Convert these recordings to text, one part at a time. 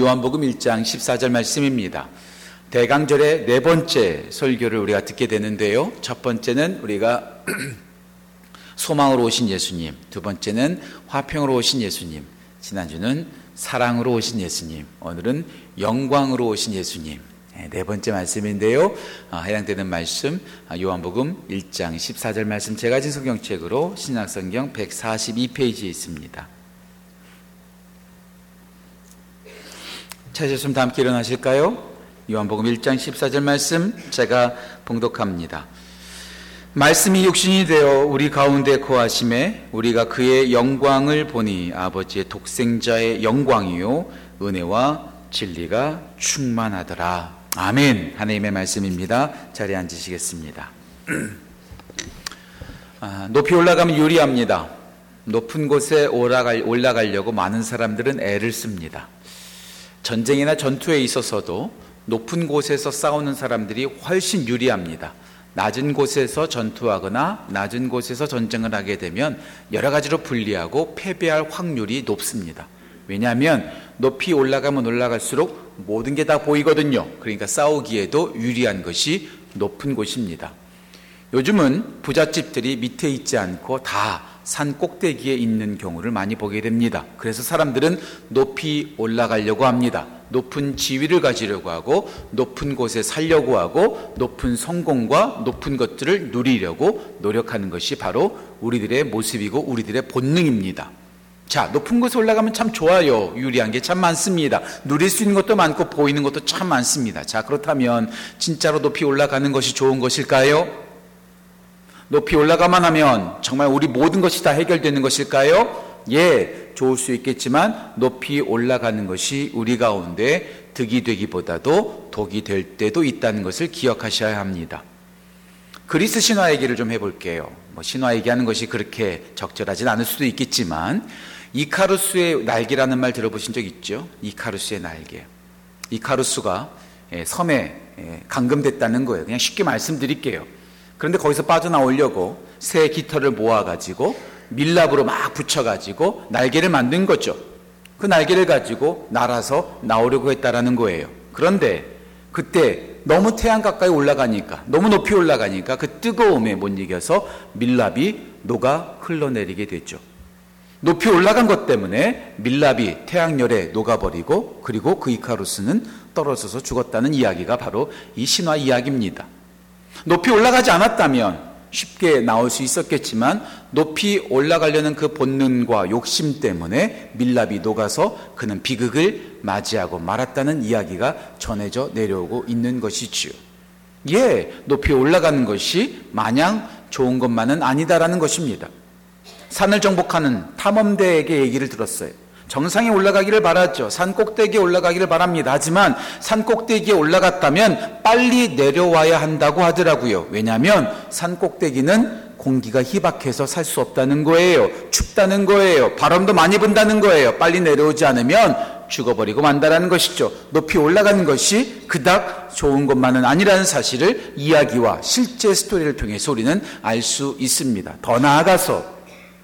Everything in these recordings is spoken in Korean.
요한복음 1장 14절 말씀입니다. 대강절의 네 번째 설교를 우리가 듣게 되는데요. 첫 번째는 우리가 소망으로 오신 예수님, 두 번째는 화평으로 오신 예수님, 지난주는 사랑으로 오신 예수님, 오늘은 영광으로 오신 예수님. 네, 네 번째 말씀인데요. 아, 해당되는 말씀 아, 요한복음 1장 14절 말씀 제가 진 성경책으로 신약성경 142페이지에 있습니다. 찾으셨으면 다 함께 일어나실까요? 요한복음 1장 14절 말씀 제가 봉독합니다. 말씀이 육신이 되어 우리 가운데 거하심에 우리가 그의 영광을 보니 아버지의 독생자의 영광이요 은혜와 진리가 충만하더라. 아멘. 하나님의 말씀입니다. 자리에 앉으시겠습니다. 아, 높이 올라가면 유리합니다. 높은 곳에 올라갈, 올라가려고 많은 사람들은 애를 씁니다. 전쟁이나 전투에 있어서도 높은 곳에서 싸우는 사람들이 훨씬 유리합니다. 낮은 곳에서 전투하거나 낮은 곳에서 전쟁을 하게 되면 여러 가지로 불리하고 패배할 확률이 높습니다. 왜냐하면 높이 올라가면 올라갈수록 모든 게 다 보이거든요. 그러니까 싸우기에도 유리한 것이 높은 곳입니다. 요즘은 부잣집들이 밑에 있지 않고 다 산 꼭대기에 있는 경우를 많이 보게 됩니다. 그래서 사람들은 높이 올라가려고 합니다. 높은 지위를 가지려고 하고 높은 곳에 살려고 하고 높은 성공과 높은 것들을 누리려고 노력하는 것이 바로 우리들의 모습이고 우리들의 본능입니다. 자, 높은 곳에 올라가면 참 좋아요. 유리한 게 참 많습니다. 누릴 수 있는 것도 많고 보이는 것도 참 많습니다. 자, 그렇다면 진짜로 높이 올라가는 것이 좋은 것일까요? 높이 올라가만 하면 정말 우리 모든 것이 다 해결되는 것일까요? 예, 좋을 수 있겠지만 높이 올라가는 것이 우리 가운데 득이 되기보다도 독이 될 때도 있다는 것을 기억하셔야 합니다. 그리스 신화 얘기를 좀 해볼게요. 뭐 신화 얘기하는 것이 그렇게 적절하진 않을 수도 있겠지만 이카루스의 날개라는 말 들어보신 적 있죠? 이카루스의 날개. 이카루스가 예, 섬에 예, 감금됐다는 거예요. 그냥 쉽게 말씀드릴게요. 그런데 거기서 빠져나오려고 새 깃털을 모아가지고 밀랍으로 막 붙여가지고 날개를 만든 거죠. 그 날개를 가지고 날아서 나오려고 했다라는 거예요. 그런데 그때 너무 태양 가까이 올라가니까 너무 높이 올라가니까 그 뜨거움에 못 이겨서 밀랍이 녹아 흘러내리게 됐죠. 높이 올라간 것 때문에 밀랍이 태양열에 녹아버리고 그리고 그 이카루스는 떨어져서 죽었다는 이야기가 바로 이 신화 이야기입니다. 높이 올라가지 않았다면 쉽게 나올 수 있었겠지만 높이 올라가려는 그 본능과 욕심 때문에 밀랍이 녹아서 그는 비극을 맞이하고 말았다는 이야기가 전해져 내려오고 있는 것이지요. 예, 높이 올라가는 것이 마냥 좋은 것만은 아니다라는 것입니다. 산을 정복하는 탐험대에게 얘기를 들었어요. 정상에 올라가기를 바라죠. 산 꼭대기에 올라가기를 바랍니다. 하지만 산 꼭대기에 올라갔다면 빨리 내려와야 한다고 하더라고요. 왜냐하면 산 꼭대기는 공기가 희박해서 살 수 없다는 거예요. 춥다는 거예요. 바람도 많이 분다는 거예요. 빨리 내려오지 않으면 죽어버리고 만다라는 것이죠. 높이 올라가는 것이 그닥 좋은 것만은 아니라는 사실을 이야기와 실제 스토리를 통해서 우리는 알 수 있습니다. 더 나아가서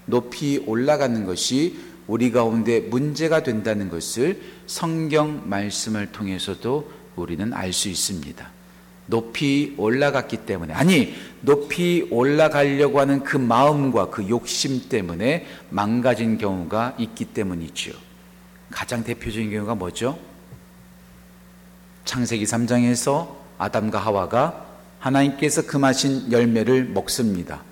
높이 올라가는 것이 우리 가운데 문제가 된다는 것을 성경 말씀을 통해서도 우리는 알 수 있습니다. 높이 올라갔기 때문에, 아니, 높이 올라가려고 하는 그 마음과 그 욕심 때문에 망가진 경우가 있기 때문이죠. 가장 대표적인 경우가 뭐죠? 창세기 3장에서 아담과 하와가 하나님께서 금하신 열매를 먹습니다.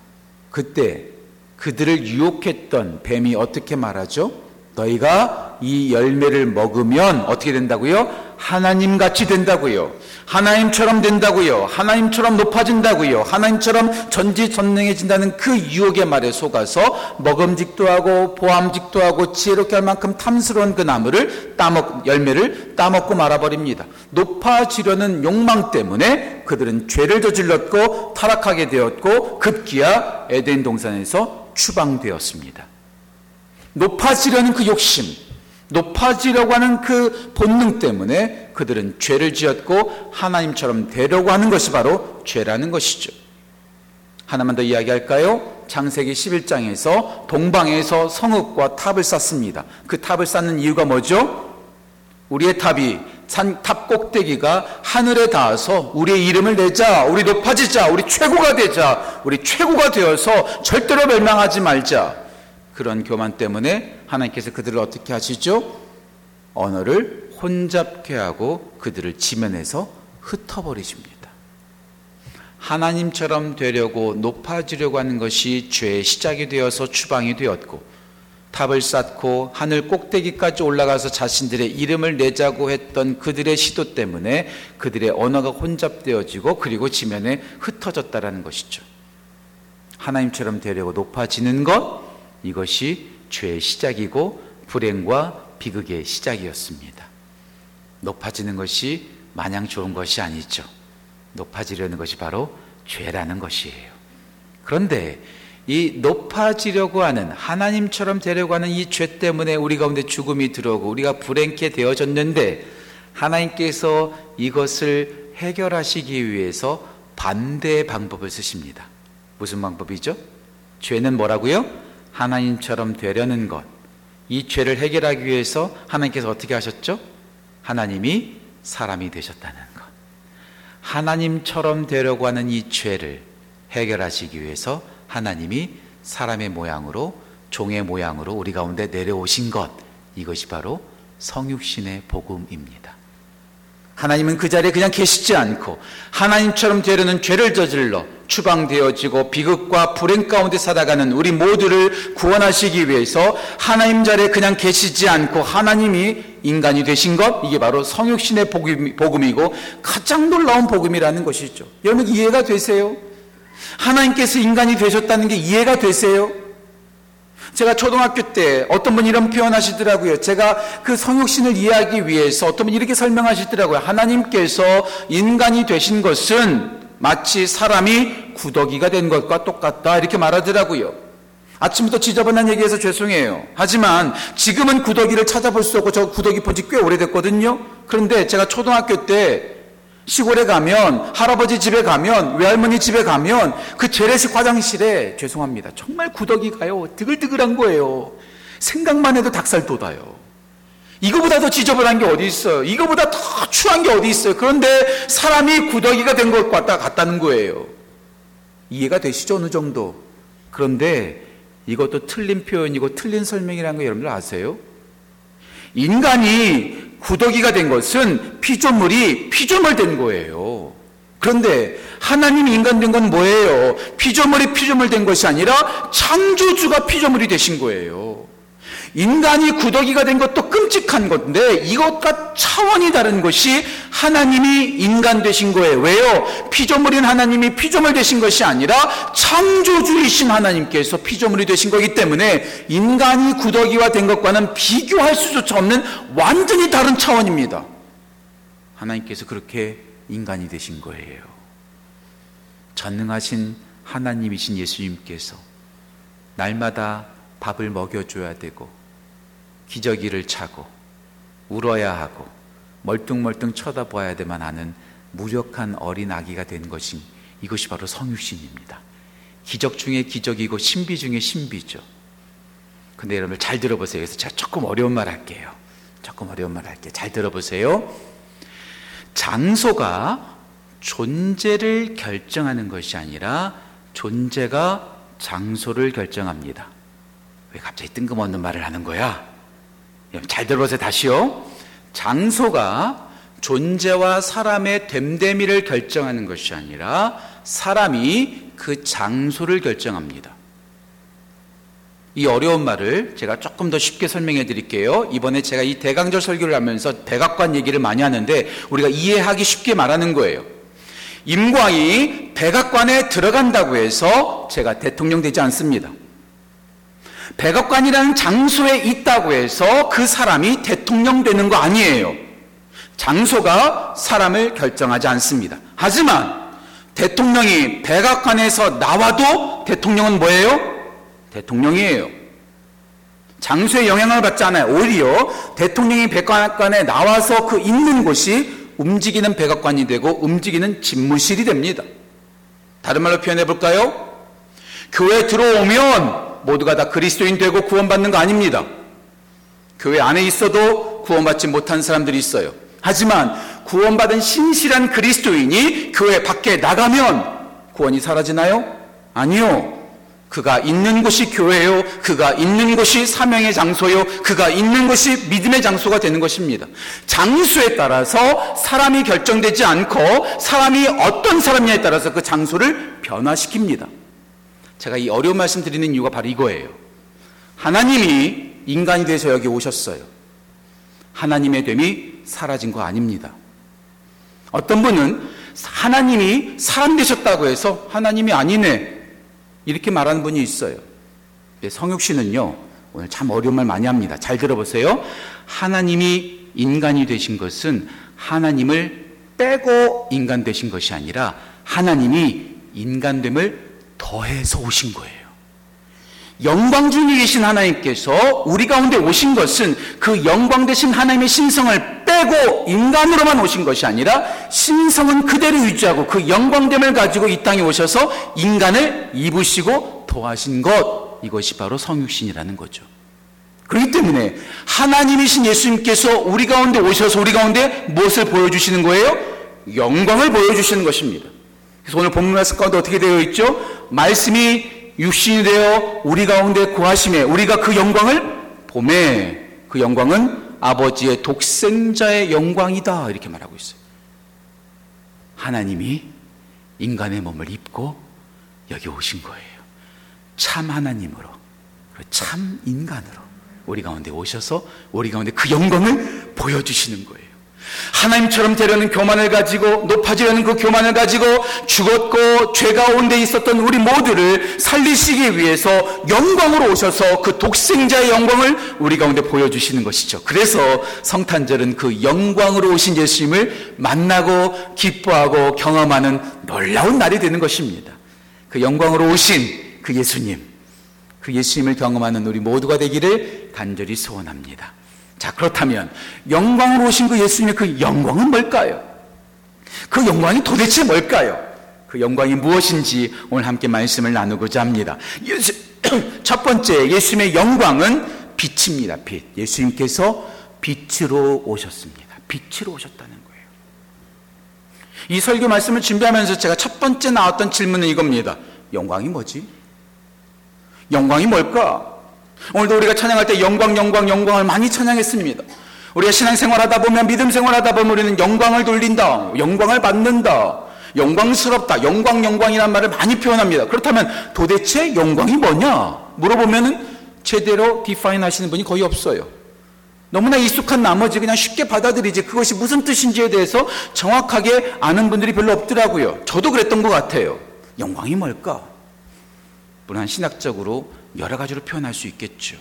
그때 그들을 유혹했던 뱀이 어떻게 말하죠? 너희가 이 열매를 먹으면 어떻게 된다고요? 하나님 같이 된다고요. 하나님처럼 된다고요. 하나님처럼 높아진다고요. 하나님처럼 전지전능해진다는 그 유혹의 말에 속아서 먹음직도 하고 보암직도 하고 지혜롭게 할 만큼 탐스러운 그 나무를 따먹 열매를 따먹고 말아버립니다. 높아지려는 욕망 때문에 그들은 죄를 저질렀고 타락하게 되었고 급기야 에덴 동산에서 추방되었습니다. 높아지려는 그 욕심, 높아지려고 하는 그 본능 때문에 그들은 죄를 지었고 하나님처럼 되려고 하는 것이 바로 죄라는 것이죠. 하나만 더 이야기할까요? 창세기 11장에서 동방에서 성읍과 탑을 쌓습니다. 그 탑을 쌓는 이유가 뭐죠? 우리의 탑이 산 탑 꼭대기가 하늘에 닿아서 우리의 이름을 내자, 우리 높아지자, 우리 최고가 되자, 우리 최고가 되어서 절대로 멸망하지 말자. 그런 교만 때문에 하나님께서 그들을 어떻게 하시죠? 언어를 혼잡케 하고 그들을 지면에서 흩어버리십니다. 하나님처럼 되려고 높아지려고 하는 것이 죄의 시작이 되어서 추방이 되었고 탑을 쌓고 하늘 꼭대기까지 올라가서 자신들의 이름을 내자고 했던 그들의 시도 때문에 그들의 언어가 혼잡되어지고 그리고 지면에 흩어졌다라는 것이죠. 하나님처럼 되려고 높아지는 것 이것이 죄의 시작이고 불행과 비극의 시작이었습니다. 높아지는 것이 마냥 좋은 것이 아니죠. 높아지려는 것이 바로 죄라는 것이에요. 그런데 이 높아지려고 하는 하나님처럼 되려고 하는 이 죄 때문에 우리 가운데 죽음이 들어오고 우리가 불행케 되어졌는데 하나님께서 이것을 해결하시기 위해서 반대의 방법을 쓰십니다. 무슨 방법이죠? 죄는 뭐라고요? 하나님처럼 되려는 것. 이 죄를 해결하기 위해서 하나님께서 어떻게 하셨죠? 하나님이 사람이 되셨다는 것. 하나님처럼 되려고 하는 이 죄를 해결하시기 위해서 하나님이 사람의 모양으로 종의 모양으로 우리 가운데 내려오신 것 이것이 바로 성육신의 복음입니다. 하나님은 그 자리에 그냥 계시지 않고 하나님처럼 되려는 죄를 저질러 추방되어지고 비극과 불행 가운데 살아가는 우리 모두를 구원하시기 위해서 하나님 자리에 그냥 계시지 않고 하나님이 인간이 되신 것 이게 바로 성육신의 복음이고 가장 놀라운 복음이라는 것이죠. 여러분 이해가 되세요? 하나님께서 인간이 되셨다는 게 이해가 되세요? 제가 초등학교 때 어떤 분이 이런 표현 하시더라고요. 제가 그 성육신을 이해하기 위해서 어떤 분이 이렇게 설명하시더라고요. 하나님께서 인간이 되신 것은 마치 사람이 구더기가 된 것과 똑같다. 이렇게 말하더라고요. 아침부터 지저분한 얘기해서 죄송해요. 하지만 지금은 구더기를 찾아볼 수 없고 저 구더기 본 지 꽤 오래됐거든요. 그런데 제가 초등학교 때 시골에 가면 할아버지 집에 가면 외할머니 집에 가면 그 재래식 화장실에 죄송합니다. 정말 구더기가요. 드글드글한 거예요. 생각만 해도 닭살 돋아요. 이거보다 더 지저분한 게 어디 있어요? 이거보다 더 추한 게 어디 있어요? 그런데 사람이 구더기가 된 것 같다 같다는 거예요. 이해가 되시죠? 어느 정도. 그런데 이것도 틀린 표현이고 틀린 설명이라는 거 여러분들 아세요? 인간이 구더기가 된 것은 피조물이 피조물 된 거예요. 그런데 하나님이 인간 된 건 뭐예요? 피조물이 피조물 된 것이 아니라 창조주가 피조물이 되신 거예요. 인간이 구더기가 된 것도 끔찍한 건데 이것과 차원이 다른 것이 하나님이 인간 되신 거예요. 왜요? 피조물인 하나님이 피조물 되신 것이 아니라 창조주이신 하나님께서 피조물이 되신 거기 때문에 인간이 구더기와 된 것과는 비교할 수조차 없는 완전히 다른 차원입니다. 하나님께서 그렇게 인간이 되신 거예요. 전능하신 하나님이신 예수님께서 날마다 밥을 먹여줘야 되고 기저귀를 차고 울어야 하고 멀뚱멀뚱 쳐다봐야 되만 하는 무력한 어린 아기가 된 것이 이것이 바로 성육신입니다. 기적 중에 기적이고 신비 중에 신비죠. 근데 여러분 잘 들어보세요. 그래서 제가 조금 어려운 말 할게요. 조금 어려운 말 할게요. 잘 들어보세요. 장소가 존재를 결정하는 것이 아니라 존재가 장소를 결정합니다. 왜 갑자기 뜬금없는 말을 하는 거야? 잘 들어보세요. 다시요. 장소가 존재와 사람의 됨됨이를 결정하는 것이 아니라 사람이 그 장소를 결정합니다. 이 어려운 말을 제가 조금 더 쉽게 설명해 드릴게요. 이번에 제가 이 대강절 설교를 하면서 백악관 얘기를 많이 하는데 우리가 이해하기 쉽게 말하는 거예요. 임광이 백악관에 들어간다고 해서 제가 대통령 되지 않습니다. 백악관이라는 장소에 있다고 해서 그 사람이 대통령 되는 거 아니에요. 장소가 사람을 결정하지 않습니다. 하지만 대통령이 백악관에서 나와도 대통령은 뭐예요? 대통령이에요. 장소에 영향을 받지 않아요. 오히려 대통령이 백악관에 나와서 그 있는 곳이 움직이는 백악관이 되고 움직이는 집무실이 됩니다. 다른 말로 표현해 볼까요? 교회 들어오면 모두가 다 그리스도인 되고 구원받는 거 아닙니다. 교회 안에 있어도 구원받지 못한 사람들이 있어요. 하지만 구원받은 신실한 그리스도인이 교회 밖에 나가면 구원이 사라지나요? 아니요. 그가 있는 곳이 교회요. 그가 있는 곳이 사명의 장소요. 그가 있는 곳이 믿음의 장소가 되는 것입니다. 장소에 따라서 사람이 결정되지 않고 사람이 어떤 사람이냐에 따라서 그 장소를 변화시킵니다. 제가 이 어려운 말씀 드리는 이유가 바로 이거예요. 하나님이 인간이 돼서 여기 오셨어요. 하나님의 됨이 사라진 거 아닙니다. 어떤 분은 하나님이 사람 되셨다고 해서 하나님이 아니네. 이렇게 말하는 분이 있어요. 성육 씨는요, 오늘 참 어려운 말 많이 합니다. 잘 들어보세요. 하나님이 인간이 되신 것은 하나님을 빼고 인간 되신 것이 아니라 하나님이 인간됨을 더해서 오신 거예요. 영광 중에 계신 하나님께서 우리 가운데 오신 것은 그 영광 되신 하나님의 신성을 빼고 인간으로만 오신 것이 아니라 신성은 그대로 유지하고 그 영광됨을 가지고 이 땅에 오셔서 인간을 입으시고 도하신 것 이것이 바로 성육신이라는 거죠. 그렇기 때문에 하나님이신 예수님께서 우리 가운데 오셔서 우리 가운데 무엇을 보여주시는 거예요? 영광을 보여주시는 것입니다. 그래서 오늘 본문 말씀 가운데 어떻게 되어 있죠? 말씀이 육신이 되어 우리 가운데 구하심에 우리가 그 영광을 봄에 그 영광은 아버지의 독생자의 영광이다 이렇게 말하고 있어요. 하나님이 인간의 몸을 입고 여기 오신 거예요. 참 하나님으로 참 인간으로 우리 가운데 오셔서 우리 가운데 그 영광을 보여주시는 거예요. 하나님처럼 되려는 교만을 가지고 높아지려는 그 교만을 가지고 죽었고 죄 가운데 있었던 우리 모두를 살리시기 위해서 영광으로 오셔서 그 독생자의 영광을 우리 가운데 보여주시는 것이죠. 그래서 성탄절은 그 영광으로 오신 예수님을 만나고 기뻐하고 경험하는 놀라운 날이 되는 것입니다. 그 영광으로 오신 그 예수님, 그 예수님을 경험하는 우리 모두가 되기를 간절히 소원합니다. 자, 그렇다면 영광으로 오신 그 예수님의 그 영광은 뭘까요? 그 영광이 도대체 뭘까요? 그 영광이 무엇인지 오늘 함께 말씀을 나누고자 합니다. 예수, 첫 번째 예수님의 영광은 빛입니다. 빛. 예수님께서 빛으로 오셨습니다. 빛으로 오셨다는 거예요. 이 설교 말씀을 준비하면서 제가 첫 번째 나왔던 질문은 이겁니다. 영광이 뭐지? 영광이 뭘까? 오늘도 우리가 찬양할 때 영광, 영광, 영광을 많이 찬양했습니다. 우리가 신앙생활 하다 보면 믿음 생활 하다 보면 우리는 영광을 돌린다. 영광을 받는다. 영광스럽다. 영광, 영광이란 말을 많이 표현합니다. 그렇다면 도대체 영광이 뭐냐? 물어보면은 제대로 디파인 하시는 분이 거의 없어요. 너무나 익숙한 나머지 그냥 쉽게 받아들이지 그것이 무슨 뜻인지에 대해서 정확하게 아는 분들이 별로 없더라고요. 저도 그랬던 것 같아요. 영광이 뭘까? 물론 신학적으로 여러 가지로 표현할 수 있겠죠.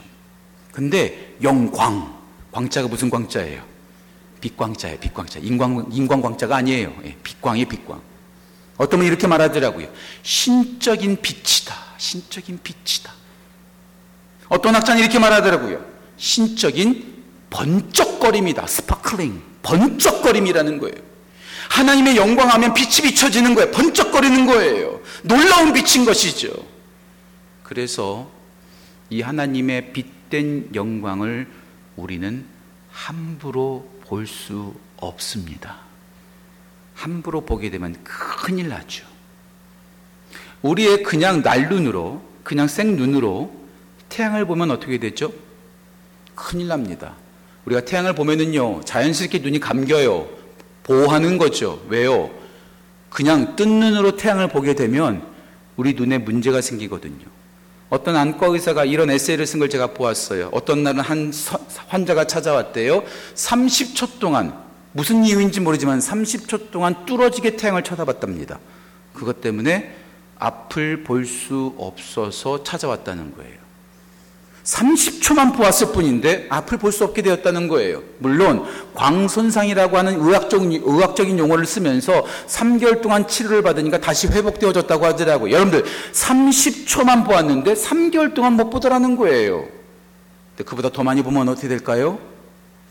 근데 영광, 광자가 무슨 광자예요? 빛광자예요, 빛광자. 인광, 인광광자가 아니에요. 예, 빛광이 빛광. 어떤 분이 이렇게 말하더라고요. 신적인 빛이다. 신적인 빛이다. 어떤 학자는 이렇게 말하더라고요. 신적인 번쩍거림이다. sparkling. 번쩍거림이라는 거예요. 하나님의 영광하면 빛이 비춰지는 거예요. 번쩍거리는 거예요. 놀라운 빛인 것이죠. 그래서 이 하나님의 빛된 영광을 우리는 함부로 볼 수 없습니다. 함부로 보게 되면 큰일 나죠. 우리의 그냥 날눈으로, 그냥 생눈으로 태양을 보면 어떻게 되죠? 큰일 납니다. 우리가 태양을 보면은요, 자연스럽게 눈이 감겨요. 보호하는 거죠. 왜요? 그냥 뜬 눈으로 태양을 보게 되면 우리 눈에 문제가 생기거든요. 어떤 안과 의사가 이런 에세이를 쓴 걸 제가 보았어요. 어떤 날은 한 환자가 찾아왔대요. 30초 동안 무슨 이유인지 모르지만 30초 동안 뚫어지게 태양을 쳐다봤답니다. 그것 때문에 앞을 볼 수 없어서 찾아왔다는 거예요. 30초만 보았을 뿐인데 앞을 볼 수 없게 되었다는 거예요. 물론 광손상이라고 하는 의학적인, 의학적인 용어를 쓰면서 3개월 동안 치료를 받으니까 다시 회복되어졌다고 하더라고요. 여러분들 30초만 보았는데 3개월 동안 못 보더라는 거예요. 그보다 더 많이 보면 어떻게 될까요?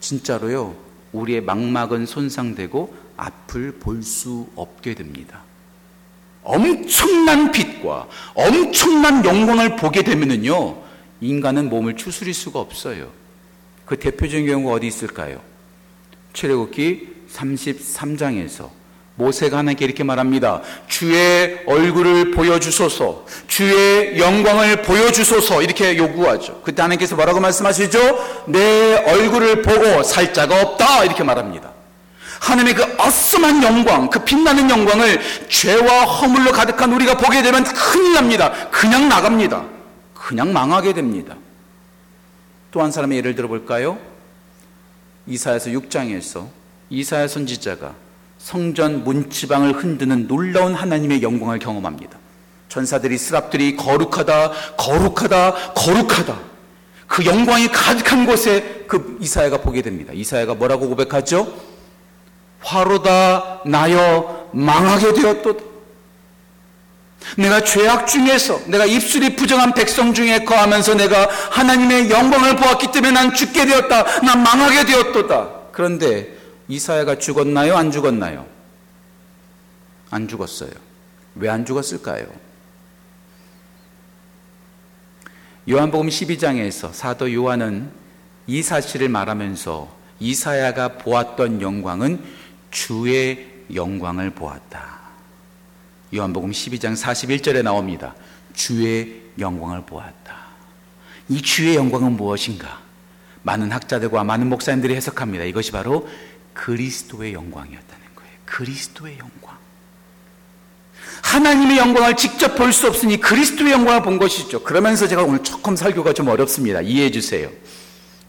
진짜로요. 우리의 망막은 손상되고 앞을 볼 수 없게 됩니다. 엄청난 빛과 엄청난 영광을 보게 되면은요. 인간은 몸을 추스릴 수가 없어요. 그 대표적인 경우가 어디 있을까요? 출애굽기 33장에서 모세가 하나님께 이렇게 말합니다. 주의 얼굴을 보여주소서, 주의 영광을 보여주소서 이렇게 요구하죠. 그때 하나님께서 뭐라고 말씀하시죠? 내 얼굴을 보고 살 자가 없다 이렇게 말합니다. 하나님의 그 어스한 영광, 그 빛나는 영광을 죄와 허물로 가득한 우리가 보게 되면 큰일 납니다. 그냥 나갑니다. 그냥 망하게 됩니다. 또 한 사람의 예를 들어볼까요? 이사야서 6장에서 이사야 선지자가 성전 문지방을 흔드는 놀라운 하나님의 영광을 경험합니다. 전사들이 스랍들이 거룩하다, 거룩하다, 거룩하다. 그 영광이 가득한 곳에 그 이사야가 보게 됩니다. 이사야가 뭐라고 고백하죠? 화로다 나여 망하게 되었도다. 내가 죄악 중에서 내가 입술이 부정한 백성 중에 거하면서 내가 하나님의 영광을 보았기 때문에 난 죽게 되었다. 난 망하게 되었도다. 그런데 이사야가 죽었나요? 안 죽었나요? 안 죽었어요. 왜 안 죽었을까요? 요한복음 12장에서 사도 요한은 이 사실을 말하면서 이사야가 보았던 영광은 주의 영광을 보았다. 요한복음 12장 41절에 나옵니다. 주의 영광을 보았다. 이 주의 영광은 무엇인가? 많은 학자들과 많은 목사님들이 해석합니다. 이것이 바로 그리스도의 영광이었다는 거예요. 그리스도의 영광. 하나님의 영광을 직접 볼 수 없으니 그리스도의 영광을 본 것이죠. 그러면서 제가 오늘 조금 설교가 좀 어렵습니다. 이해해 주세요.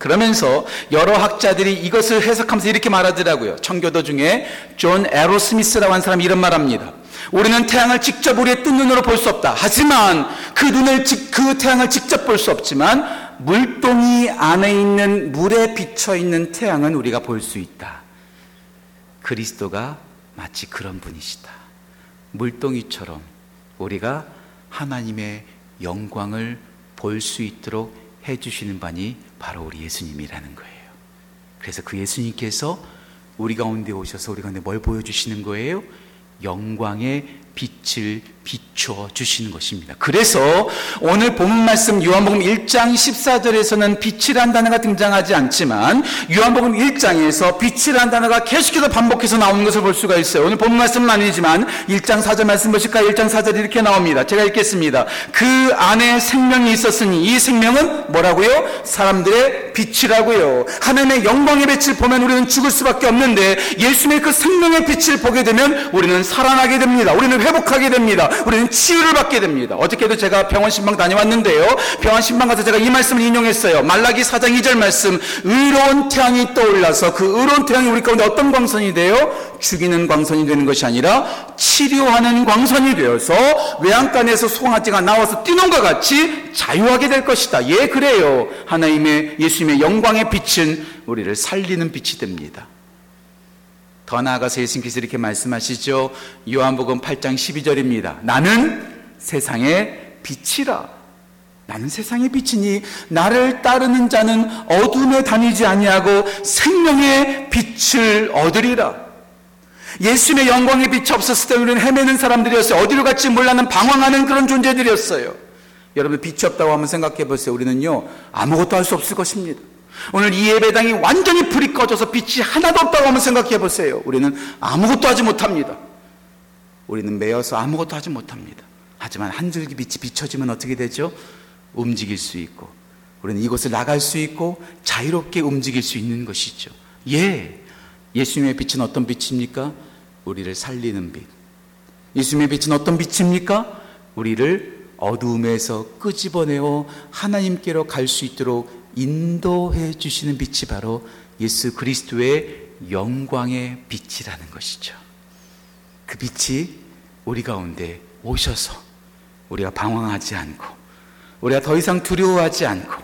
그러면서 여러 학자들이 이것을 해석하면서 이렇게 말하더라고요. 청교도 중에 존 애로스미스라고 하는 사람이 이런 말합니다. 우리는 태양을 직접 우리의 뜬 눈으로 볼 수 없다. 하지만 그 눈을 그 태양을 직접 볼 수 없지만 물동이 안에 있는 물에 비쳐 있는 태양은 우리가 볼 수 있다. 그리스도가 마치 그런 분이시다. 물동이처럼 우리가 하나님의 영광을 볼 수 있도록 해주시는 분이 바로 우리 예수님이라는 거예요. 그래서 그 예수님께서 우리 가운데 오셔서 우리 가운데 뭘 보여주시는 거예요? 영광의 빛을 비추어 주시는 것입니다. 그래서 오늘 본문 말씀 요한복음 1장 14절에서는 빛이란 단어가 등장하지 않지만 요한복음 1장에서 빛이란 단어가 계속해서 반복해서 나오는 것을 볼 수가 있어요. 오늘 본문 말씀은 아니지만 1장 4절 말씀 보실까요? 1장 4절 이렇게 나옵니다. 제가 읽겠습니다. 그 안에 생명이 있었으니 이 생명은 뭐라고요? 사람들의 빛이라고요. 하나님의 영광의 빛을 보면 우리는 죽을 수밖에 없는데 예수님의 그 생명의 빛을 보게 되면 우리는 살아나게 됩니다. 우리는 회복하게 됩니다. 우리는 치유를 받게 됩니다. 어저께도 제가 병원 신방 다녀왔는데요. 병원 신방 가서 제가 이 말씀을 인용했어요. 말라기 4장 2절 말씀. 의로운 태양이 떠올라서 그 의로운 태양이 우리 가운데 어떤 광선이 돼요? 죽이는 광선이 되는 것이 아니라 치료하는 광선이 되어서 외양간에서 송아지가 나와서 뛰는 것 같이 자유하게 될 것이다. 예, 그래요. 하나님의 예수님의 영광의 빛은 우리를 살리는 빛이 됩니다. 더 나아가서 예수님께서 이렇게 말씀하시죠. 요한복음 8장 12절입니다. 나는 세상의 빛이라. 나는 세상의 빛이니 나를 따르는 자는 어둠에 다니지 아니하고 생명의 빛을 얻으리라. 예수님의 영광의 빛이 없었을 때 우리는 헤매는 사람들이었어요. 어디로 갈지 몰라는 방황하는 그런 존재들이었어요. 여러분 빛이 없다고 한번 생각해 보세요. 우리는요 아무것도 할 수 없을 것입니다. 오늘 이 예배당이 완전히 불이 꺼져서 빛이 하나도 없다고 한번 생각해 보세요. 우리는 아무것도 하지 못합니다. 우리는 매여서 아무것도 하지 못합니다. 하지만 한 줄기 빛이 비춰지면 어떻게 되죠? 움직일 수 있고, 우리는 이곳을 나갈 수 있고, 자유롭게 움직일 수 있는 것이죠. 예. 예수님의 빛은 어떤 빛입니까? 우리를 살리는 빛. 예수님의 빛은 어떤 빛입니까? 우리를 어두움에서 끄집어내어 하나님께로 갈 수 있도록 인도해 주시는 빛이 바로 예수 그리스도의 영광의 빛이라는 것이죠. 그 빛이 우리 가운데 오셔서 우리가 방황하지 않고 우리가 더 이상 두려워하지 않고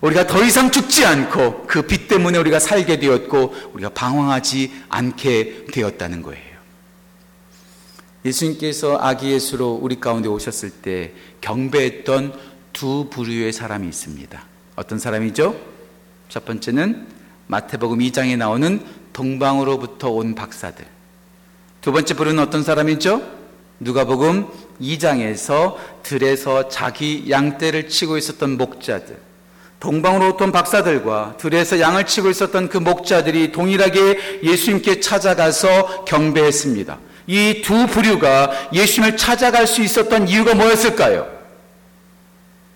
우리가 더 이상 죽지 않고 그 빛 때문에 우리가 살게 되었고 우리가 방황하지 않게 되었다는 거예요. 예수님께서 아기 예수로 우리 가운데 오셨을 때 경배했던 두 부류의 사람이 있습니다. 어떤 사람이죠? 첫 번째는 마태복음 2장에 나오는 동방으로부터 온 박사들. 두 번째 부류는 어떤 사람이죠? 누가복음 2장에서 들에서 자기 양떼를 치고 있었던 목자들. 동방으로 온 박사들과 들에서 양을 치고 있었던 그 목자들이 동일하게 예수님께 찾아가서 경배했습니다. 이 두 부류가 예수님을 찾아갈 수 있었던 이유가 뭐였을까요?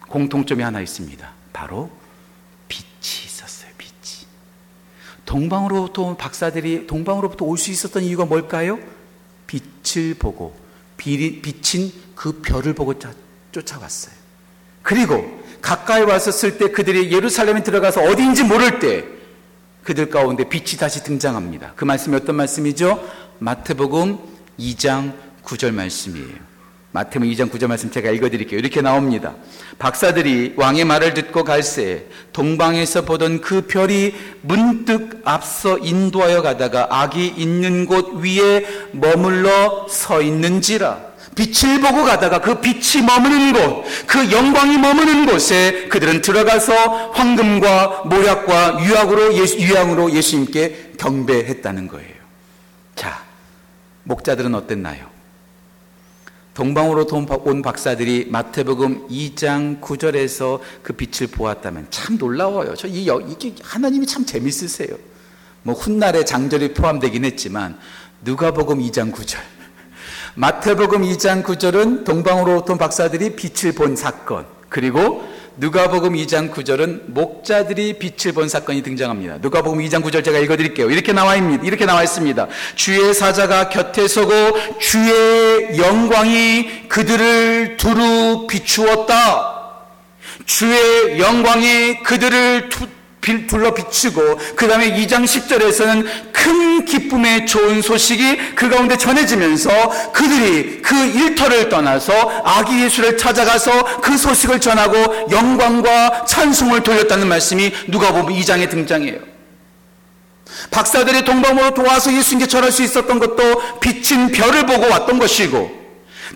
공통점이 하나 있습니다. 바로 빛이 있었어요. 빛이. 동방으로부터 온 박사들이 동방으로부터 올 수 있었던 이유가 뭘까요? 빛을 보고 빛인 그 별을 보고 쫓아왔어요. 그리고 가까이 왔었을 때 그들이 예루살렘에 들어가서 어디인지 모를 때 그들 가운데 빛이 다시 등장합니다. 그 말씀이 어떤 말씀이죠? 마태복음 2장 9절 말씀이에요. 마태복음 2장 9절 말씀 제가 읽어드릴게요. 이렇게 나옵니다. 박사들이 왕의 말을 듣고 갈새 동방에서 보던 그 별이 문득 앞서 인도하여 가다가 악이 있는 곳 위에 머물러 서 있는지라. 빛을 보고 가다가 그 빛이 머무는 곳, 그 영광이 머무는 곳에 그들은 들어가서 황금과 모략과 유약으로 예수, 유양으로 예수님께 경배했다는 거예요. 자, 목자들은 어땠나요? 동방으로 온 박사들이 마태복음 2장 9절에서 그 빛을 보았다면 참 놀라워요. 저 이, 이게 하나님이 참 재밌으세요. 뭐 훗날에 장절이 포함되긴 했지만 누가복음 2장 9절 마태복음 2장 9절은 동방으로 온 박사들이 빛을 본 사건. 그리고 누가복음 2장 9절은 목자들이 빛을 본 사건이 등장합니다. 누가복음 2장 9절 제가 읽어 드릴게요. 이렇게 나와 있습니다. 이렇게 나와 있습니다. 주의 사자가 곁에 서고 주의 영광이 그들을 두루 비추었다. 주의 영광이 그들을 두, 둘러 비추고 그 다음에 2장 10절에서는 큰 기쁨의 좋은 소식이 그 가운데 전해지면서 그들이 그 일터를 떠나서 아기 예수를 찾아가서 그 소식을 전하고 영광과 찬송을 돌렸다는 말씀이 누가 보면 2장에 등장해요. 박사들이 동방으로 도와서 예수님께 전할 수 있었던 것도 비친 별을 보고 왔던 것이고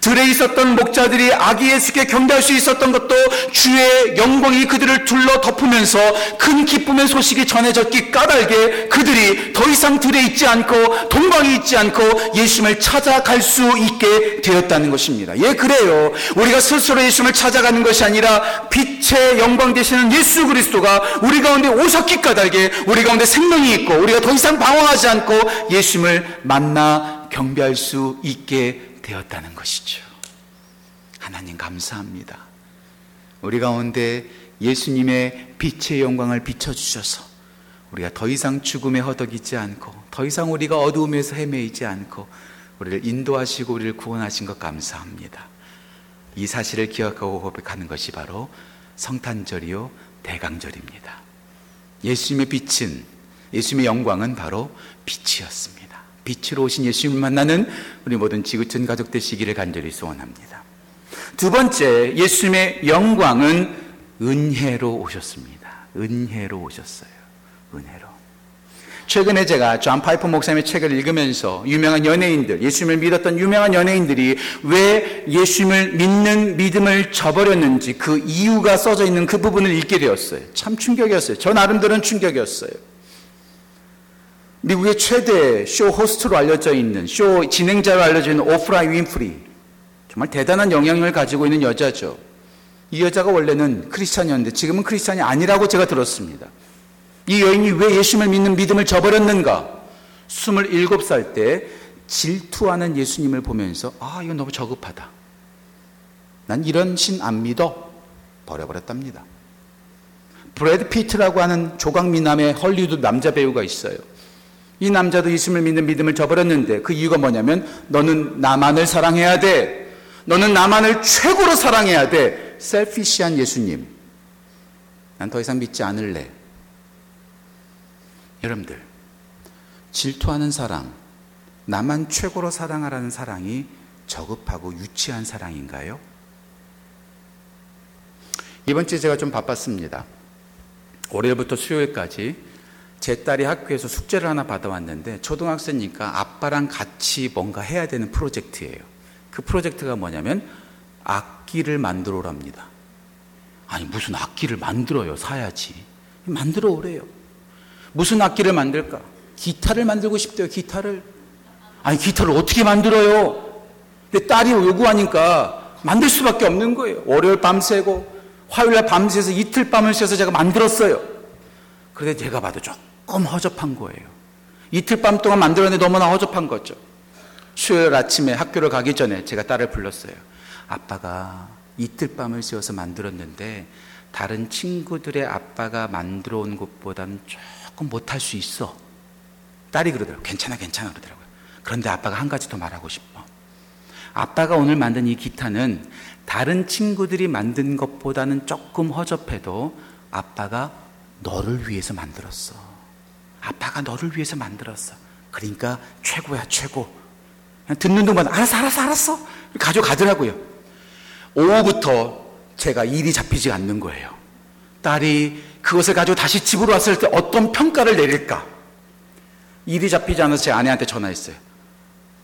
들에 있었던 목자들이 아기 예수께 경배할 수 있었던 것도 주의 영광이 그들을 둘러 덮으면서 큰 기쁨의 소식이 전해졌기 까닭에 그들이 더 이상 들에 있지 않고 동방에 있지 않고 예수님을 찾아갈 수 있게 되었다는 것입니다. 예, 그래요. 우리가 스스로 예수님을 찾아가는 것이 아니라 빛의 영광 되시는 예수 그리스도가 우리 가운데 오셨기 까닭에 우리 가운데 생명이 있고 우리가 더 이상 방황하지 않고 예수님을 만나 경배할 수 있게 되었다는 것이죠. 하나님 감사합니다. 우리 가운데 예수님의 빛의 영광을 비춰주셔서 우리가 더 이상 죽음에 허덕이지 않고 더 이상 우리가 어두움에서 헤매이지 않고 우리를 인도하시고 우리를 구원하신 것 감사합니다. 이 사실을 기억하고 고백하는 것이 바로 성탄절이요 대강절입니다. 예수님의 빛은 예수님의 영광은 바로 빛이었습니다. 빛으로 오신 예수님을 만나는 우리 모든 지구촌 가족 되시기를 간절히 소원합니다. 두 번째, 예수님의 영광은 은혜로 오셨습니다. 은혜로 오셨어요. 은혜로. 최근에 제가 존 파이퍼 목사님의 책을 읽으면서 유명한 연예인들, 예수님을 믿었던 유명한 연예인들이 왜 예수님을 믿는 믿음을 저버렸는지 그 이유가 써져 있는 그 부분을 읽게 되었어요. 참 충격이었어요. 저 나름대로는 충격이었어요. 미국의 최대 쇼 호스트로 알려져 있는 쇼 진행자로 알려져 있는 오프라 윈프리 정말 대단한 영향력을 가지고 있는 여자죠. 이 여자가 원래는 크리스찬이었는데 지금은 크리스찬이 아니라고 제가 들었습니다. 이 여인이 왜 예수님을 믿는 믿음을 저버렸는가? 27살 때 질투하는 예수님을 보면서 아, 이건 너무 저급하다. 난 이런 신 안 믿어. 버려버렸답니다. 브래드 피트라고 하는 조각 미남의 헐리우드 남자 배우가 있어요. 이 남자도 예수님을 믿는 믿음을 저버렸는데 그 이유가 뭐냐면 너는 나만을 사랑해야 돼. 너는 나만을 최고로 사랑해야 돼. 셀피시한 예수님. 난 더 이상 믿지 않을래. 여러분들, 질투하는 사랑, 나만 최고로 사랑하라는 사랑이 저급하고 유치한 사랑인가요? 이번 주에 제가 좀 바빴습니다. 월요일부터 수요일까지 제 딸이 학교에서 숙제를 하나 받아왔는데 초등학생이니까 아빠랑 같이 뭔가 해야 되는 프로젝트예요. 그 프로젝트가 뭐냐면 악기를 만들어 오랍니다. 아니 무슨 악기를 만들어요. 사야지. 만들어 오래요. 무슨 악기를 만들까? 기타를 만들고 싶대요. 기타를. 아니 기타를 어떻게 만들어요? 근데 딸이 요구하니까 만들 수밖에 없는 거예요. 월요일 밤새고 화요일날 밤새서 이틀 밤을 새서 제가 만들었어요. 그런데 제가 봐도 조금 허접한 거예요. 이틀 밤 동안 만들었는데 너무나 허접한 거죠. 수요일 아침에 학교를 가기 전에 제가 딸을 불렀어요. 아빠가 이틀 밤을 새워서 만들었는데 다른 친구들의 아빠가 만들어 온 것보다는 조금 못할 수 있어. 딸이 그러더라고요. 괜찮아, 괜찮아 그러더라고요. 그런데 아빠가 한 가지 더 말하고 싶어. 아빠가 오늘 만든 이 기타는 다른 친구들이 만든 것보다는 조금 허접해도 아빠가 너를 위해서 만들었어. 아빠가 너를 위해서 만들었어. 그러니까 최고야, 최고. 듣는 동안 알았어, 알았어, 알았어. 가져가더라고요. 오후부터 제가 일이 잡히지 않는 거예요. 딸이 그것을 가지고 다시 집으로 왔을 때 어떤 평가를 내릴까? 일이 잡히지 않아서 제 아내한테 전화했어요.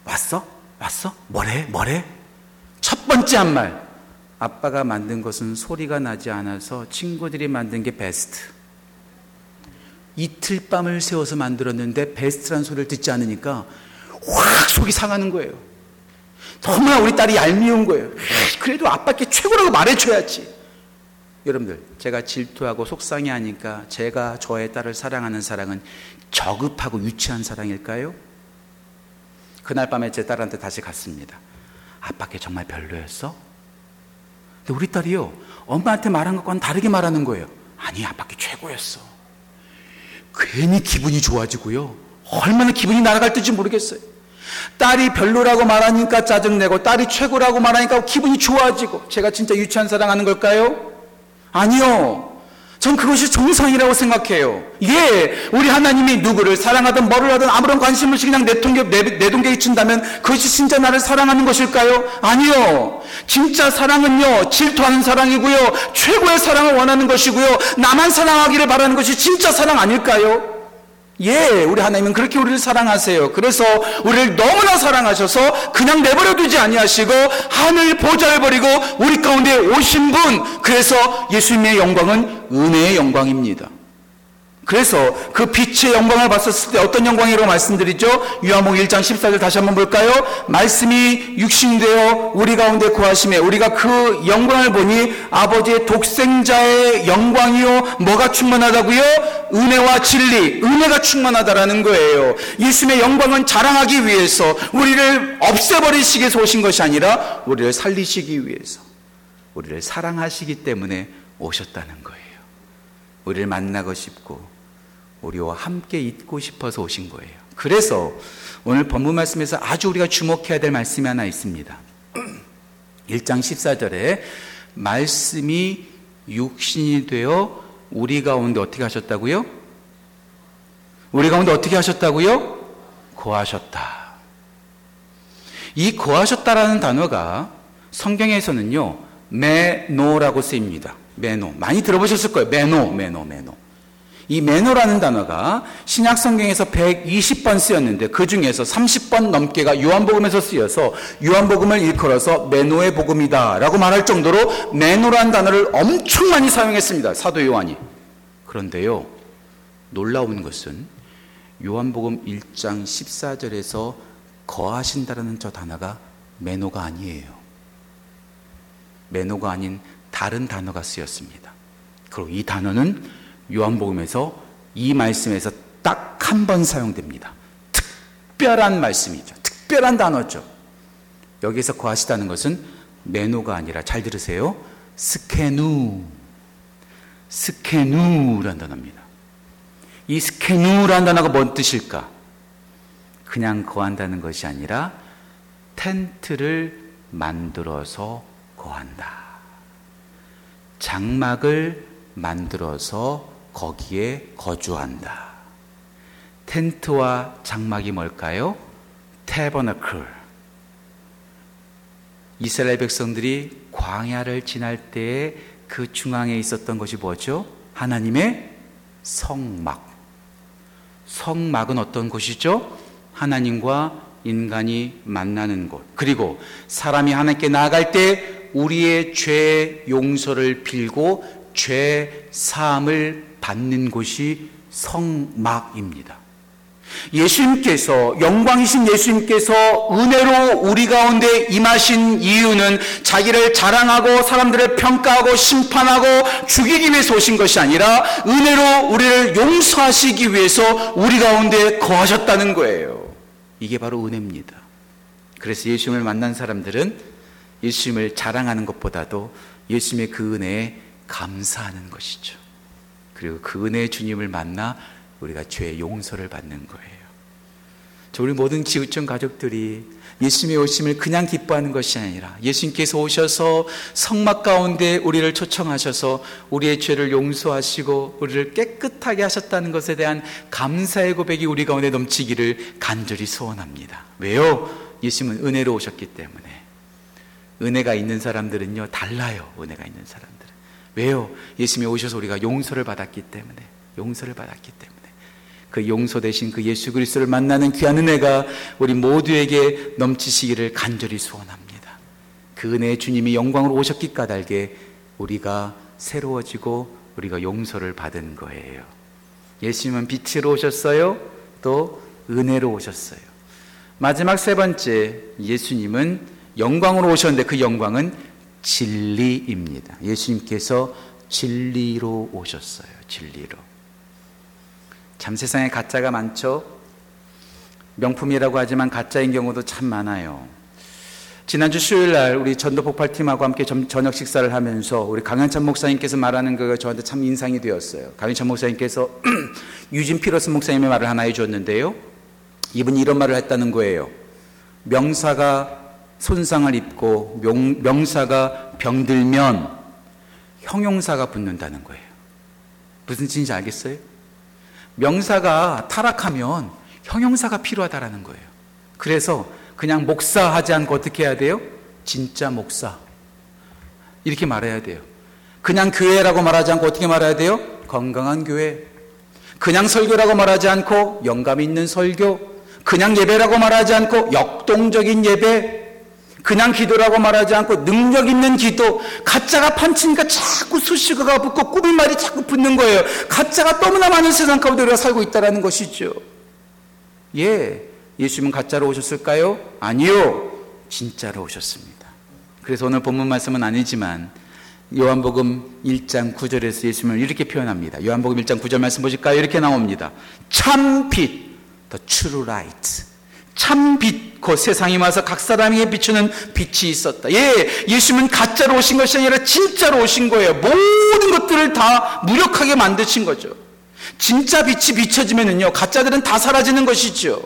왔어? 왔어? 뭐래? 뭐래? 첫 번째 한 말. 아빠가 만든 것은 소리가 나지 않아서 친구들이 만든 게 베스트. 이틀 밤을 세워서 만들었는데 베스트란 소리를 듣지 않으니까 확 속이 상하는 거예요. 너무나 우리 딸이 얄미운 거예요. 그래도 아빠께 최고라고 말해줘야지. 여러분들, 제가 질투하고 속상해 하니까 제가 저의 딸을 사랑하는 사랑은 저급하고 유치한 사랑일까요? 그날 밤에 제 딸한테 다시 갔습니다. 아빠께 정말 별로였어? 근데 우리 딸이요, 엄마한테 말한 것과는 다르게 말하는 거예요. 아니, 아빠께 최고였어. 괜히 기분이 좋아지고요. 얼마나 기분이 날아갈 지 모르겠어요. 딸이 별로라고 말하니까 짜증내고 딸이 최고라고 말하니까 기분이 좋아지고 제가 진짜 유치한 사랑하는 걸까요? 아니요. 전 그것이 정상이라고 생각해요. 예, 우리 하나님이 누구를 사랑하든 뭐를 하든 아무런 관심 없이 그냥 내통계, 내동계 이친다면 그것이 진짜 나를 사랑하는 것일까요? 아니요. 진짜 사랑은요, 질투하는 사랑이고요, 최고의 사랑을 원하는 것이고요, 나만 사랑하기를 바라는 것이 진짜 사랑 아닐까요? 예, 우리 하나님은 그렇게 우리를 사랑하세요. 그래서 우리를 너무나 사랑하셔서 그냥 내버려 두지 아니하시고 하늘 보좌를 버리고 우리 가운데 오신 분. 그래서 예수님의 영광은 은혜의 영광입니다. 그래서 그 빛의 영광을 봤었을 때 어떤 영광이라고 말씀드리죠? 유아목 1장 14절 다시 한번 볼까요? 말씀이 육신되어 우리 가운데 구하심에 우리가 그 영광을 보니 아버지의 독생자의 영광이요 뭐가 충만하다고요? 은혜와 진리, 은혜가 충만하다라는 거예요. 예수님의 영광은 자랑하기 위해서 우리를 없애버리시기 위해서 오신 것이 아니라 우리를 살리시기 위해서 우리를 사랑하시기 때문에 오셨다는 거예요. 우리를 만나고 싶고 우리와 함께 있고 싶어서 오신 거예요. 그래서 오늘 본문 말씀에서 아주 우리가 주목해야 될 말씀이 하나 있습니다. 1장 14절에 말씀이 육신이 되어 우리 가운데 어떻게 하셨다고요? 우리 가운데 어떻게 하셨다고요? 거하셨다. 이 거하셨다라는 단어가 성경에서는요, 메노라고 쓰입니다. 메노. 많이 들어보셨을 거예요. 메노, 메노, 메노. 이 메노라는 단어가 신약 성경에서 120번 쓰였는데 그 중에서 30번 넘게가 요한복음에서 쓰여서 요한복음을 일컬어서 매노의 복음이다라고 말할 정도로 매노라는 단어를 엄청 많이 사용했습니다. 사도 요한이. 그런데요. 놀라운 것은 요한복음 1장 14절에서 거하신다라는 저 단어가 매노가 아니에요. 매노가 아닌 다른 단어가 쓰였습니다. 그리고 이 단어는 요한복음에서 이 말씀에서 딱 한 번 사용됩니다. 특별한 말씀이죠. 특별한 단어죠. 여기서 거하시다는 것은 메노가 아니라 잘 들으세요. 스케누. 스케누라는 단어입니다. 이 스케누라는 단어가 뭔 뜻일까? 그냥 거한다는 것이 아니라 텐트를 만들어서 거한다. 장막을 만들어서 거기에 거주한다. 텐트와 장막이 뭘까요? 테버너클. 이스라엘 백성들이 광야를 지날 때에 그 중앙에 있었던 것이 뭐죠? 하나님의 성막. 성막은 어떤 곳이죠? 하나님과 인간이 만나는 곳. 그리고 사람이 하나님께 나아갈 때 우리의 죄 용서를 빌고 죄 사함을 받는 곳이 성막입니다. 예수님께서 영광이신 예수님께서 은혜로 우리 가운데 임하신 이유는 자기를 자랑하고 사람들을 평가하고 심판하고 죽이기 위해서 오신 것이 아니라 은혜로 우리를 용서하시기 위해서 우리 가운데 거하셨다는 거예요. 이게 바로 은혜입니다. 그래서 예수님을 만난 사람들은 예수님을 자랑하는 것보다도 예수님의 그 은혜에 감사하는 것이죠. 그리고 그 은혜의 주님을 만나 우리가 죄의 용서를 받는 거예요. 저 우리 모든 지구촌 가족들이 예수님의 오심을 그냥 기뻐하는 것이 아니라 예수님께서 오셔서 성막 가운데 우리를 초청하셔서 우리의 죄를 용서하시고 우리를 깨끗하게 하셨다는 것에 대한 감사의 고백이 우리 가운데 넘치기를 간절히 소원합니다. 왜요? 예수님은 은혜로 오셨기 때문에. 은혜가 있는 사람들은요, 달라요. 은혜가 있는 사람들은. 왜요? 예수님이 오셔서 우리가 용서를 받았기 때문에. 용서를 받았기 때문에. 그 용서 대신 그 예수 그리스도를 만나는 귀한 은혜가 우리 모두에게 넘치시기를 간절히 소원합니다. 그 은혜의 주님이 영광으로 오셨기 까닭에 우리가 새로워지고 우리가 용서를 받은 거예요. 예수님은 빛으로 오셨어요. 또 은혜로 오셨어요. 마지막 세 번째 예수님은 영광으로 오셨는데 그 영광은 진리입니다. 예수님께서 진리로 오셨어요. 진리로. 참 세상에 가짜가 많죠. 명품이라고 하지만 가짜인 경우도 참 많아요. 지난주 수요일 날 우리 전도 폭발팀하고 함께 저녁 식사를 하면서 우리 강현찬 목사님께서 말하는 거가 저한테 참 인상이 되었어요. 강현찬 목사님께서 유진 피러스 목사님의 말을 하나 해줬는데요. 이분이 이런 말을 했다는 거예요. 명사가 손상을 입고 명, 명사가 병들면 형용사가 붙는다는 거예요. 무슨 뜻인지 알겠어요? 명사가 타락하면 형용사가 필요하다라는 거예요. 그래서 그냥 목사 하지 않고 어떻게 해야 돼요? 진짜 목사. 이렇게 말해야 돼요. 그냥 교회라고 말하지 않고 어떻게 말해야 돼요? 건강한 교회. 그냥 설교라고 말하지 않고 영감 있는 설교. 그냥 예배라고 말하지 않고 역동적인 예배. 그냥 기도라고 말하지 않고 능력 있는 기도. 가짜가 판치니까 자꾸 수식어가 붙고 꾸민말이 자꾸 붙는 거예요. 가짜가 너무나 많은 세상 가운데 우리가 살고 있다는 것이죠. 예. 예수님은 가짜로 오셨을까요? 아니요. 진짜로 오셨습니다. 그래서 오늘 본문 말씀은 아니지만 요한복음 1장 9절에서 예수님을 이렇게 표현합니다. 요한복음 1장 9절 말씀 보실까요? 이렇게 나옵니다. 참 빛, the true light. 참 빛, 그 세상에 와서 각 사람에게 비추는 빛이 있었다. 예, 예수님은 가짜로 오신 것이 아니라 진짜로 오신 거예요. 모든 것들을 다 무력하게 만드신 거죠. 진짜 빛이 비춰지면은요, 가짜들은 다 사라지는 것이죠.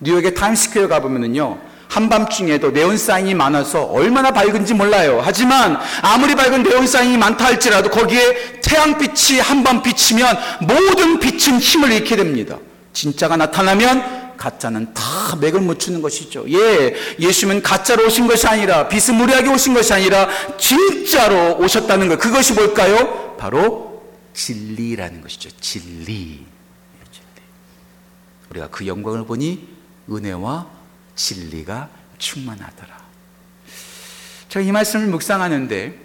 뉴욕의 타임스퀘어 가보면은요, 한밤중에도 네온사인이 많아서 얼마나 밝은지 몰라요. 하지만 아무리 밝은 네온사인이 많다 할지라도 거기에 태양빛이 한밤 비치면 모든 빛은 힘을 잃게 됩니다. 진짜가 나타나면 가짜는 다 맥을 못 추는 것이죠. 예, 예수님은 가짜로 오신 것이 아니라 비스무리하게 오신 것이 아니라 진짜로 오셨다는 것. 그것이 뭘까요? 바로 진리라는 것이죠. 진리. 우리가 그 영광을 보니 은혜와 진리가 충만하더라. 제가 이 말씀을 묵상하는데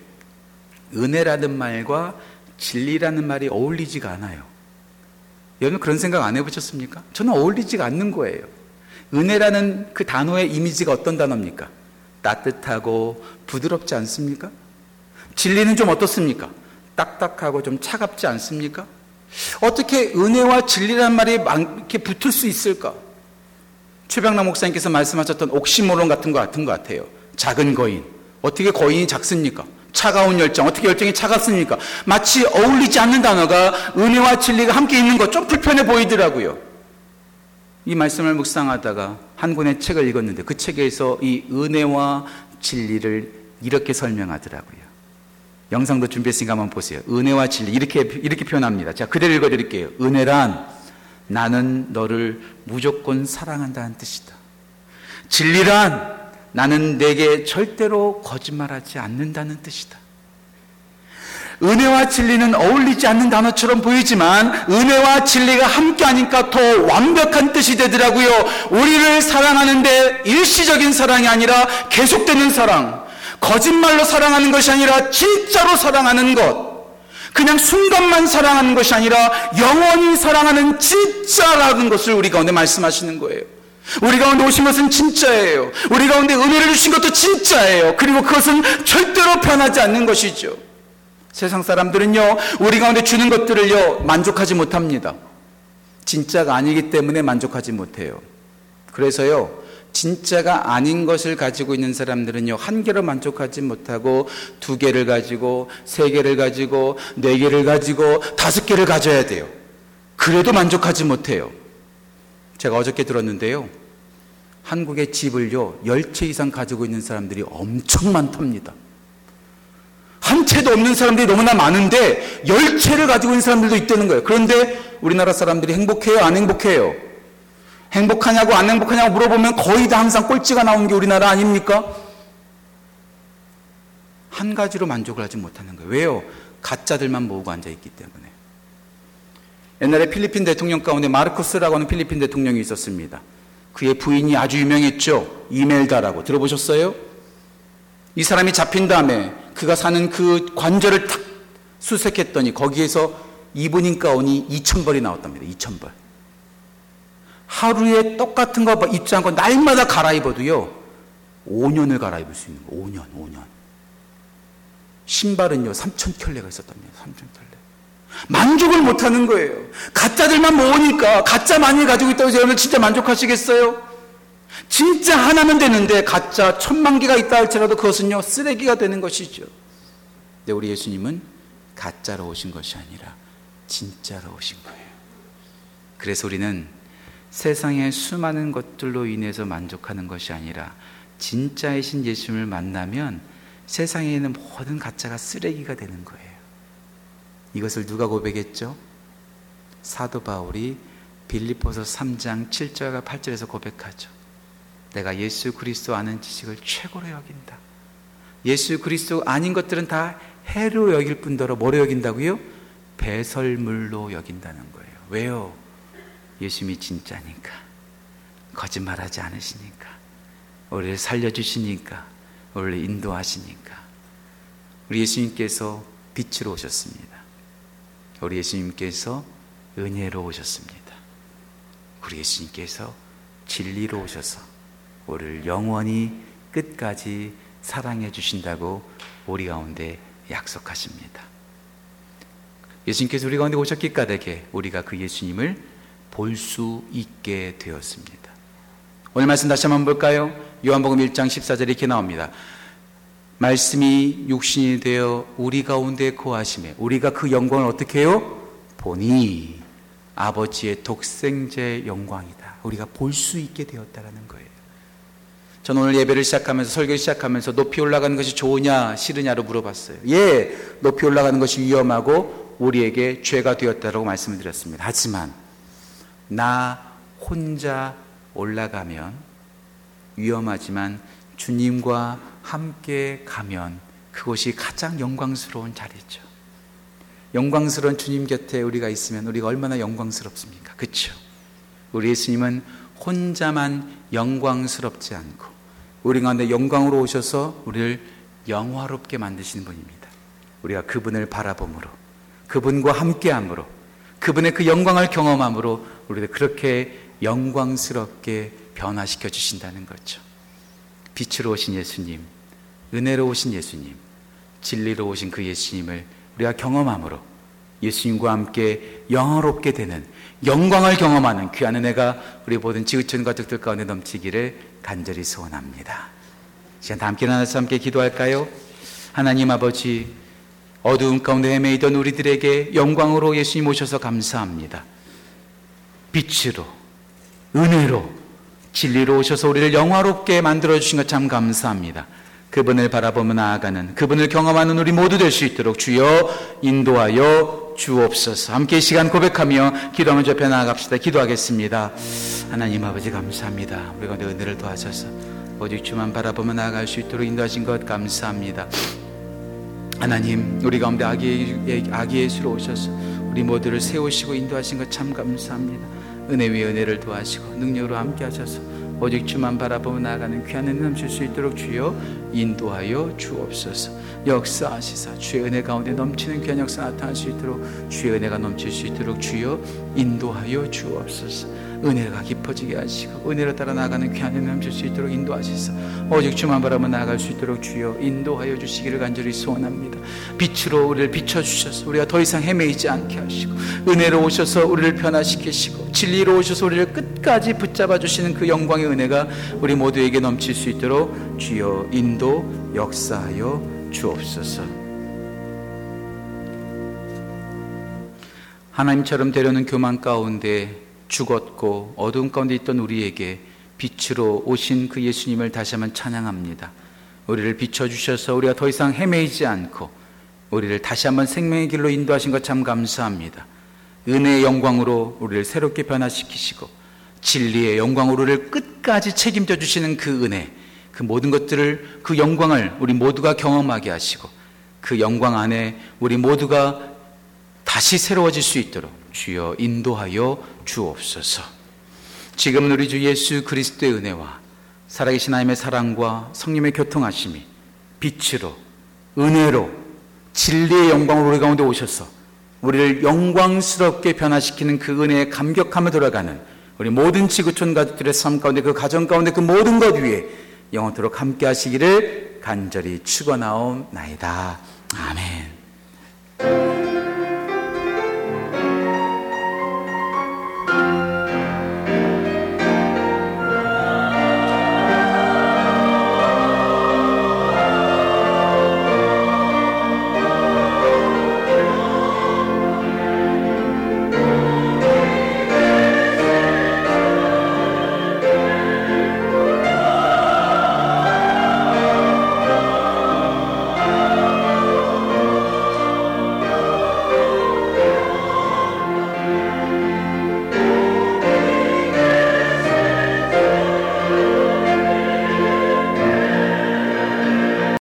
은혜라는 말과 진리라는 말이 어울리지가 않아요. 여러분 그런 생각 안 해보셨습니까? 저는 어울리지가 않는 거예요. 은혜라는 그 단어의 이미지가 어떤 단어입니까? 따뜻하고 부드럽지 않습니까? 진리는 좀 어떻습니까? 딱딱하고 좀 차갑지 않습니까? 어떻게 은혜와 진리란 말이 이렇게 붙을 수 있을까? 최병남 목사님께서 말씀하셨던 옥시모론 같은 것 같은 것 같아요. 작은 거인. 어떻게 거인이 작습니까? 차가운 열정. 어떻게 열정이 차갑습니까? 마치 어울리지 않는 단어가 은혜와 진리가 함께 있는 것 좀 불편해 보이더라고요. 이 말씀을 묵상하다가 한 권의 책을 읽었는데 그 책에서 이 은혜와 진리를 이렇게 설명하더라고요. 영상도 준비했으니까 한번 보세요. 은혜와 진리. 이렇게, 이렇게 표현합니다. 자, 그대로 읽어 드릴게요. 은혜란 나는 너를 무조건 사랑한다는 뜻이다. 진리란 나는 내게 절대로 거짓말하지 않는다는 뜻이다. 은혜와 진리는 어울리지 않는 단어처럼 보이지만 은혜와 진리가 함께하니까 더 완벽한 뜻이 되더라고요. 우리를 사랑하는데 일시적인 사랑이 아니라 계속되는 사랑. 거짓말로 사랑하는 것이 아니라 진짜로 사랑하는 것. 그냥 순간만 사랑하는 것이 아니라 영원히 사랑하는 진짜라는 것을 우리 가운데 말씀하시는 거예요. 우리 가운데 오신 것은 진짜예요. 우리 가운데 은혜를 주신 것도 진짜예요. 그리고 그것은 절대로 변하지 않는 것이죠. 세상 사람들은요, 우리 가운데 주는 것들을요, 만족하지 못합니다. 진짜가 아니기 때문에 만족하지 못해요. 그래서요, 진짜가 아닌 것을 가지고 있는 사람들은요, 한 개로 만족하지 못하고, 두 개를 가지고, 세 개를 가지고, 네 개를 가지고, 다섯 개를 가져야 돼요. 그래도 만족하지 못해요. 제가 어저께 들었는데요. 한국의 집을요, 열채 이상 가지고 있는 사람들이 엄청 많답니다. 한 채도 없는 사람들이 너무나 많은데, 열 채를 가지고 있는 사람들도 있다는 거예요. 그런데 우리나라 사람들이 행복해요? 안 행복해요? 행복하냐고 안 행복하냐고 물어보면 거의 다 항상 꼴찌가 나오는 게 우리나라 아닙니까? 한 가지로 만족을 하지 못하는 거예요. 왜요? 가짜들만 모으고 앉아있기 때문에. 옛날에 필리핀 대통령 가운데 마르코스라고 하는 필리핀 대통령이 있었습니다. 그의 부인이 아주 유명했죠. 이멜다라고. 들어보셨어요? 이 사람이 잡힌 다음에 그가 사는 그 관절을 탁 수색했더니 거기에서 이브닝 가운이 2천벌이 나왔답니다. 2천벌. 하루에 똑같은 거 입지 않고 날마다 갈아입어도요, 5년을 갈아입을 수 있는 거, 5년, 5년. 신발은요, 3천 켤레가 있었답니다. 3천 켤레. 만족을 못 하는 거예요. 가짜들만 모으니까, 가짜 많이 가지고 있다고 여러분 진짜 만족하시겠어요? 진짜 하나면 되는데, 가짜 천만 개가 있다 할지라도 그것은요, 쓰레기가 되는 것이죠. 근데 우리 예수님은 가짜로 오신 것이 아니라, 진짜로 오신 거예요. 그래서 우리는 세상의 수많은 것들로 인해서 만족하는 것이 아니라 진짜이신 예수님을 만나면 세상에 있는 모든 가짜가 쓰레기가 되는 거예요. 이것을 누가 고백했죠? 사도 바울이 빌리포서 3장 7절과 8절에서 고백하죠. 내가 예수 그리스도 아는 지식을 최고로 여긴다. 예수 그리스도 아닌 것들은 다 해로 여길 뿐더러 뭐로 여긴다고요? 배설물로 여긴다는 거예요. 왜요? 예수님이 진짜니까. 거짓말하지 않으시니까. 우리를 살려주시니까. 우리를 인도하시니까. 우리 예수님께서 빛으로 오셨습니다. 우리 예수님께서 은혜로 오셨습니다. 우리 예수님께서 진리로 오셔서 우리를 영원히 끝까지 사랑해 주신다고 우리 가운데 약속하십니다. 예수님께서 우리 가운데 오셨기 까닭에 우리가 그 예수님을 볼 수 있게 되었습니다. 오늘 말씀 다시 한번 볼까요? 요한복음 1장 14절에 이렇게 나옵니다. 말씀이 육신이 되어 우리 가운데 거하심에 우리가 그 영광을 어떻게 해요? 보니 아버지의 독생자의 영광이다. 우리가 볼 수 있게 되었다라는 거예요. 저는 오늘 예배를 시작하면서 설교 시작하면서 높이 올라가는 것이 좋으냐 싫으냐로 물어봤어요. 예, 높이 올라가는 것이 위험하고 우리에게 죄가 되었다라고 말씀을 드렸습니다. 하지만 나 혼자 올라가면 위험하지만 주님과 함께 가면 그것이 가장 영광스러운 자리죠. 영광스러운 주님 곁에 우리가 있으면 우리가 얼마나 영광스럽습니까? 그렇죠? 우리 예수님은 혼자만 영광스럽지 않고 우리 가운데 영광으로 오셔서 우리를 영화롭게 만드시는 분입니다. 우리가 그분을 바라봄으로 그분과 함께함으로 그분의 그 영광을 경험함으로 우리를 그렇게 영광스럽게 변화시켜 주신다는 거죠. 빛으로 오신 예수님, 은혜로 오신 예수님, 진리로 오신 그 예수님을 우리가 경험함으로 예수님과 함께 영화롭게 되는 영광을 경험하는 귀한 은혜가 우리 모든 지구촌 가족들 가운데 넘치기를 간절히 소원합니다. 시간 다 함께 나눠서 함께 기도할까요? 하나님 아버지, 어두운 가운데 헤매이던 우리들에게 영광으로 예수님 오셔서 감사합니다. 빛으로, 은혜로, 진리로 오셔서 우리를 영화롭게 만들어주신 것 참 감사합니다. 그분을 바라보며 나아가는, 그분을 경험하는 우리 모두 될 수 있도록 주여 인도하여 주옵소서. 함께 시간 고백하며 기도하며 접해 나아갑시다. 기도하겠습니다. 하나님 아버지 감사합니다. 우리가 은혜를 도하셔서 오직 주만 바라보며 나아갈 수 있도록 인도하신 것 감사합니다. 하나님, 우리 가운데 아기, 아기 예수로 오셔서 우리 모두를 세우시고 인도하신 것 참 감사합니다. 은혜 위에 은혜를 도하시고 능력으로 함께 하셔서 오직 주만 바라보며 나아가는 귀한 은혜 넘칠 수 있도록 주여 인도하여 주옵소서. 역사하시사 주의 은혜 가운데 넘치는 귀한 역사 나타날 수 있도록 주의 은혜가 넘칠 수 있도록 주여 인도하여 주옵소서 은혜가 깊어지게 하시고 은혜로 따라 나아가는 귀한 은혜 넘칠 수 있도록 인도하시사 오직 주만 바라보며 나아갈 수 있도록 주여 인도하여 주시기를 간절히 소원합니다 빛으로 우리를 비춰주셔서 우리가 더 이상 헤매이지 않게 하시고 은혜로 오셔서 우리를 변화시키시고 진리로 오셔서 우리를 끝까지 붙잡아 주시는 그 영광의 은혜가 우리 모두에게 넘칠 수 있도록 주여 인도 역사하여 주옵소서. 하나님처럼 되려는 교만 가운데 죽었고 어두운 가운데 있던 우리에게 빛으로 오신 그 예수님을 다시 한번 찬양합니다. 우리를 비춰주셔서 우리가 더 이상 헤매이지 않고 우리를 다시 한번 생명의 길로 인도하신 것 참 감사합니다. 은혜의 영광으로 우리를 새롭게 변화시키시고 진리의 영광으로 우리를 끝까지 책임져 주시는 그 은혜, 그 모든 것들을 그 영광을 우리 모두가 경험하게 하시고 그 영광 안에 우리 모두가 다시 새로워질 수 있도록 주여 인도하여 주옵소서. 지금 우리 주 예수 그리스도의 은혜와 살아계신 하나님의 사랑과 성님의 교통하심이 빛으로 은혜로 진리의 영광으로 우리 가운데 오셔서 우리를 영광스럽게 변화시키는 그 은혜에 감격하며 돌아가는 우리 모든 지구촌 가족들의 삶 가운데 그 가정 가운데 그 모든 것 위에 영원토록 함께 하시기를 간절히 축원하옵나이다. 아멘.